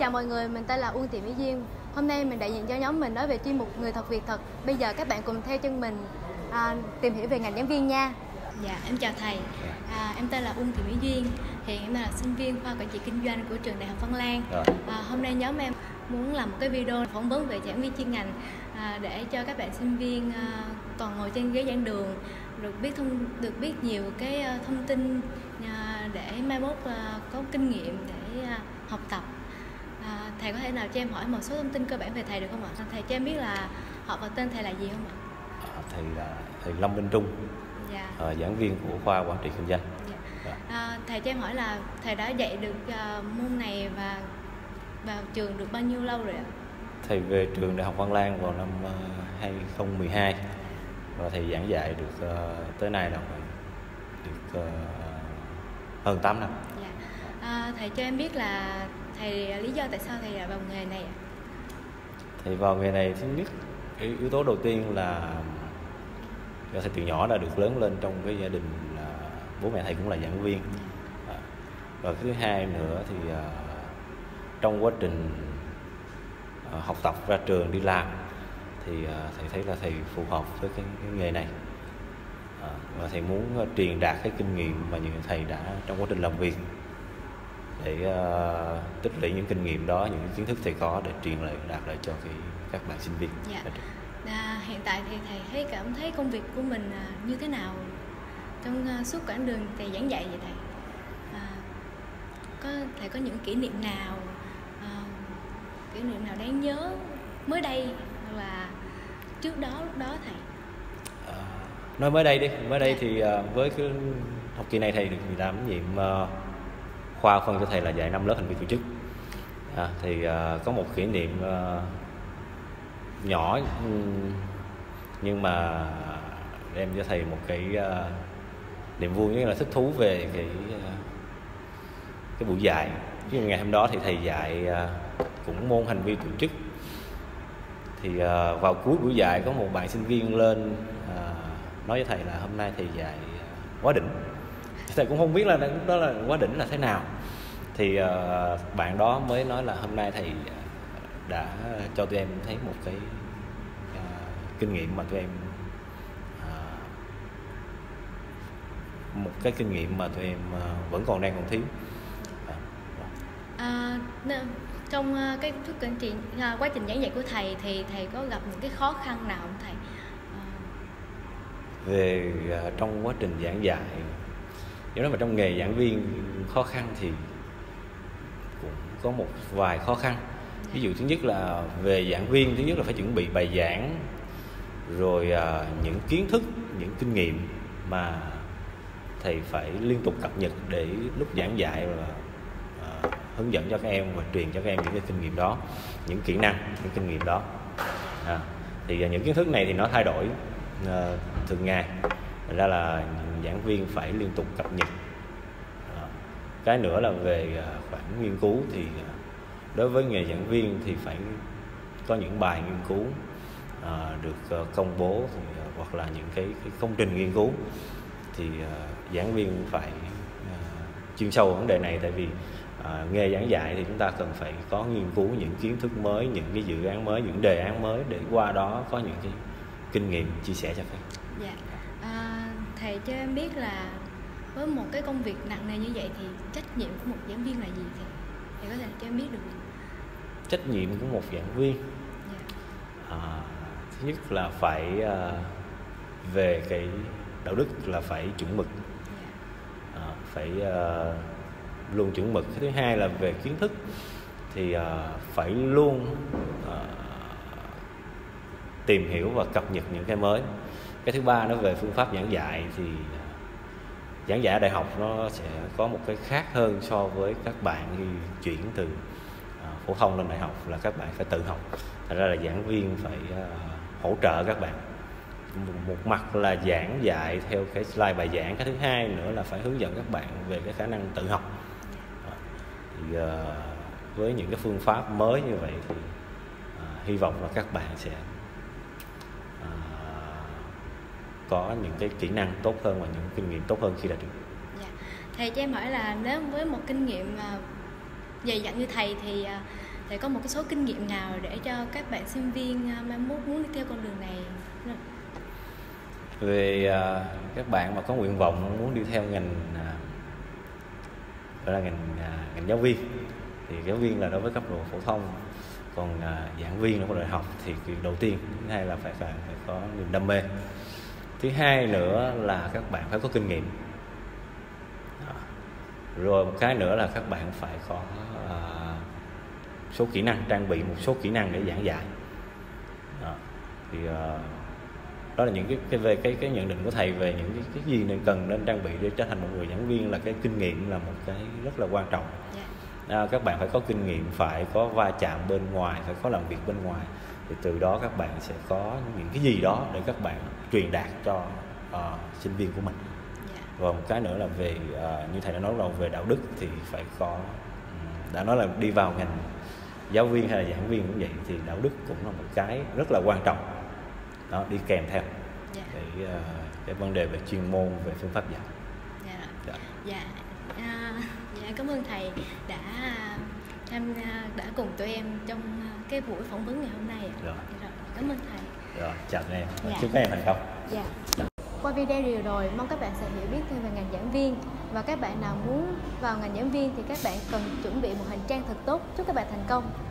Chào mọi người, mình tên là Uông Thị Mỹ Duyên. Hôm nay mình đại diện cho nhóm mình nói về chuyên mục Người thật việc thật. Bây giờ các bạn cùng theo chân mình à, tìm hiểu về ngành giảng viên nha. Dạ, em chào thầy. À, em tên là Uông Thị Mỹ Duyên. Hiện em là sinh viên khoa quản trị kinh doanh của trường Đại học Văn Lang. À, hôm nay nhóm em muốn làm một cái video phỏng vấn về giảng viên chuyên ngành à, để cho các bạn sinh viên à, toàn ngồi trên ghế giảng đường được biết thông được biết nhiều cái à, thông tin à, để mai mốt à, có kinh nghiệm để à, học tập à, thầy có thể nào cho em hỏi một số thông tin cơ bản về thầy được không ạ thầy cho em biết là họ và tên thầy là gì không ạ à, thầy là thầy Lâm Minh Trung dạ. à, giảng viên của khoa quản trị kinh doanh dạ. Dạ. À, thầy cho em hỏi là thầy đã dạy được uh, môn này và vào trường được bao nhiêu lâu rồi ạ? Thầy về trường Đại học Văn Lang vào năm uh, 2012 và thầy giảng dạy được uh, tới nay là được uh, hơn 8 năm. Dạ. À, thầy cho em biết là thầy lý do tại sao thầy lại vào nghề này ạ? Thầy vào nghề này thứ nhất cái yếu tố đầu tiên là do thầy từ nhỏ đã được lớn lên trong cái gia đình là bố mẹ thầy cũng là giảng viên. À, và thứ hai nữa thì uh, trong quá trình học tập ra trường đi làm thì thầy thấy là thầy phù hợp với cái, cái nghề này. À, và thầy muốn truyền đạt cái kinh nghiệm mà những thầy đã trong quá trình làm việc để uh, tích lũy những kinh nghiệm đó những kiến thức thầy có để truyền lại đạt lại cho cái các bạn sinh viên. Dạ. À, hiện tại thì thầy thấy cảm thấy công việc của mình uh, như thế nào trong uh, suốt quãng đường thầy giảng dạy vậy thầy? À, có thầy có những kỷ niệm nào uh, kỷ niệm nào đáng nhớ mới đây là trước đó lúc đó thầy? À, nói mới đây đi. Mới đây dạ. thì uh, với cái học kỳ này thầy được làm nhiệm uh, khoa phân cho thầy là dạy năm lớp hành vi tổ chức. À, thì uh, có một kỷ niệm uh, nhỏ nhưng mà đem cho thầy một cái uh, niềm vui như là thích thú về cái uh, cái buổi dạy. Chứ ngày hôm đó thì thầy dạy uh, cũng môn hành vi tổ chức. Thì uh, vào cuối buổi dạy có một bạn sinh viên lên uh, nói với thầy là hôm nay thầy dạy quá đỉnh thầy cũng không biết là đó là quá đỉnh là thế nào. Thì uh, bạn đó mới nói là hôm nay thầy đã cho tụi em thấy một cái uh, kinh nghiệm mà tụi em uh, một cái kinh nghiệm mà tụi em uh, vẫn còn đang còn thiếu. À, trong uh, cái thuyết quản trị uh, quá trình giảng dạy của thầy thì thầy có gặp những cái khó khăn nào không thầy? Về uh, trong quá trình giảng dạy nếu nói mà trong nghề giảng viên khó khăn thì cũng có một vài khó khăn. Ví dụ thứ nhất là về giảng viên thứ nhất là phải chuẩn bị bài giảng rồi à, những kiến thức những kinh nghiệm mà thầy phải liên tục cập nhật để lúc giảng dạy và à, hướng dẫn cho các em và truyền cho các em những cái kinh nghiệm đó những kỹ năng những kinh nghiệm đó. À, thì à, những kiến thức này thì nó thay đổi à, thường ngày thành ra là giảng viên phải liên tục cập nhật. À, cái nữa là về à, khoản nghiên cứu thì à, đối với nghề giảng viên thì phải có những bài nghiên cứu à, được công bố thì, hoặc là những cái, cái công trình nghiên cứu. Thì à, giảng viên phải à, chuyên sâu vấn đề này tại vì à, nghề giảng dạy thì chúng ta cần phải có nghiên cứu những kiến thức mới những cái dự án mới những đề án mới để qua đó có những cái kinh nghiệm chia sẻ cho các Yeah. Dạ. Dạ. Thầy cho em biết là với một cái công việc nặng nề như vậy thì trách nhiệm của một giảng viên là gì thầy? Thầy có thể cho em biết được trách nhiệm của một giảng viên? À, thứ nhất là phải à, về cái đạo đức là phải chuẩn mực. À, phải à, luôn chuẩn mực. Thứ hai là về kiến thức thì à, phải luôn à, tìm hiểu và cập nhật những cái mới cái thứ ba nó về phương pháp giảng dạy thì à, giảng dạy ở đại học nó sẽ có một cái khác hơn so với các bạn khi chuyển từ à, phổ thông lên đại học là các bạn phải tự học. Thật ra là giảng viên phải à, hỗ trợ các bạn. Một mặt là giảng dạy theo cái slide bài giảng, cái thứ hai nữa là phải hướng dẫn các bạn về cái khả năng tự học. Thì với những cái phương pháp mới như vậy thì hy vọng là các bạn sẽ uh, có những cái kỹ năng tốt hơn và những kinh nghiệm tốt hơn khi ra trường. Dạ. Thầy cho em hỏi là nếu với một kinh nghiệm dày dặn như thầy thì thầy có một cái số kinh nghiệm nào để cho các bạn sinh viên mai mốt muốn đi theo con đường này về uh, các bạn mà có nguyện vọng muốn đi theo ngành uh, gọi là ngành uh, ngành giáo viên thì giáo viên là đối với cấp độ phổ thông còn uh, giảng viên ở đại học thì việc đầu tiên thứ hai là phải phải, phải có niềm đam mê thứ hai nữa là các bạn phải có kinh nghiệm rồi một cái nữa là các bạn phải có uh, số kỹ năng trang bị một số kỹ năng để giảng dạy đó. thì uh, đó là những cái cái về cái cái nhận định của thầy về những cái, cái gì nên cần nên trang bị để trở thành một người giảng viên là cái kinh nghiệm là một cái rất là quan trọng yeah. Dạ. à, các bạn phải có kinh nghiệm phải có va chạm bên ngoài phải có làm việc bên ngoài thì từ đó các bạn sẽ có những cái gì đó để các bạn truyền đạt cho uh, sinh viên của mình yeah. Dạ. và một cái nữa là về uh, như thầy đã nói đầu về đạo đức thì phải có đã nói là đi vào ngành giáo viên hay là giảng viên cũng vậy thì đạo đức cũng là một cái rất là quan trọng đó đi kèm theo dạ. để uh, cái vấn đề về chuyên môn về phương pháp dạy dạ dạ, dạ. À, dạ cảm ơn thầy đã em à, đã cùng tụi em trong cái buổi phỏng vấn ngày hôm nay rồi. Dạ. Rồi. Cảm ơn thầy. Rồi chào các em. Dạ. chúc các em thành công. Dạ. Qua video vừa rồi mong các bạn sẽ hiểu biết thêm về ngành giảng viên. Và các bạn nào muốn vào ngành giảng viên thì các bạn cần chuẩn bị một hành trang thật tốt. Chúc các bạn thành công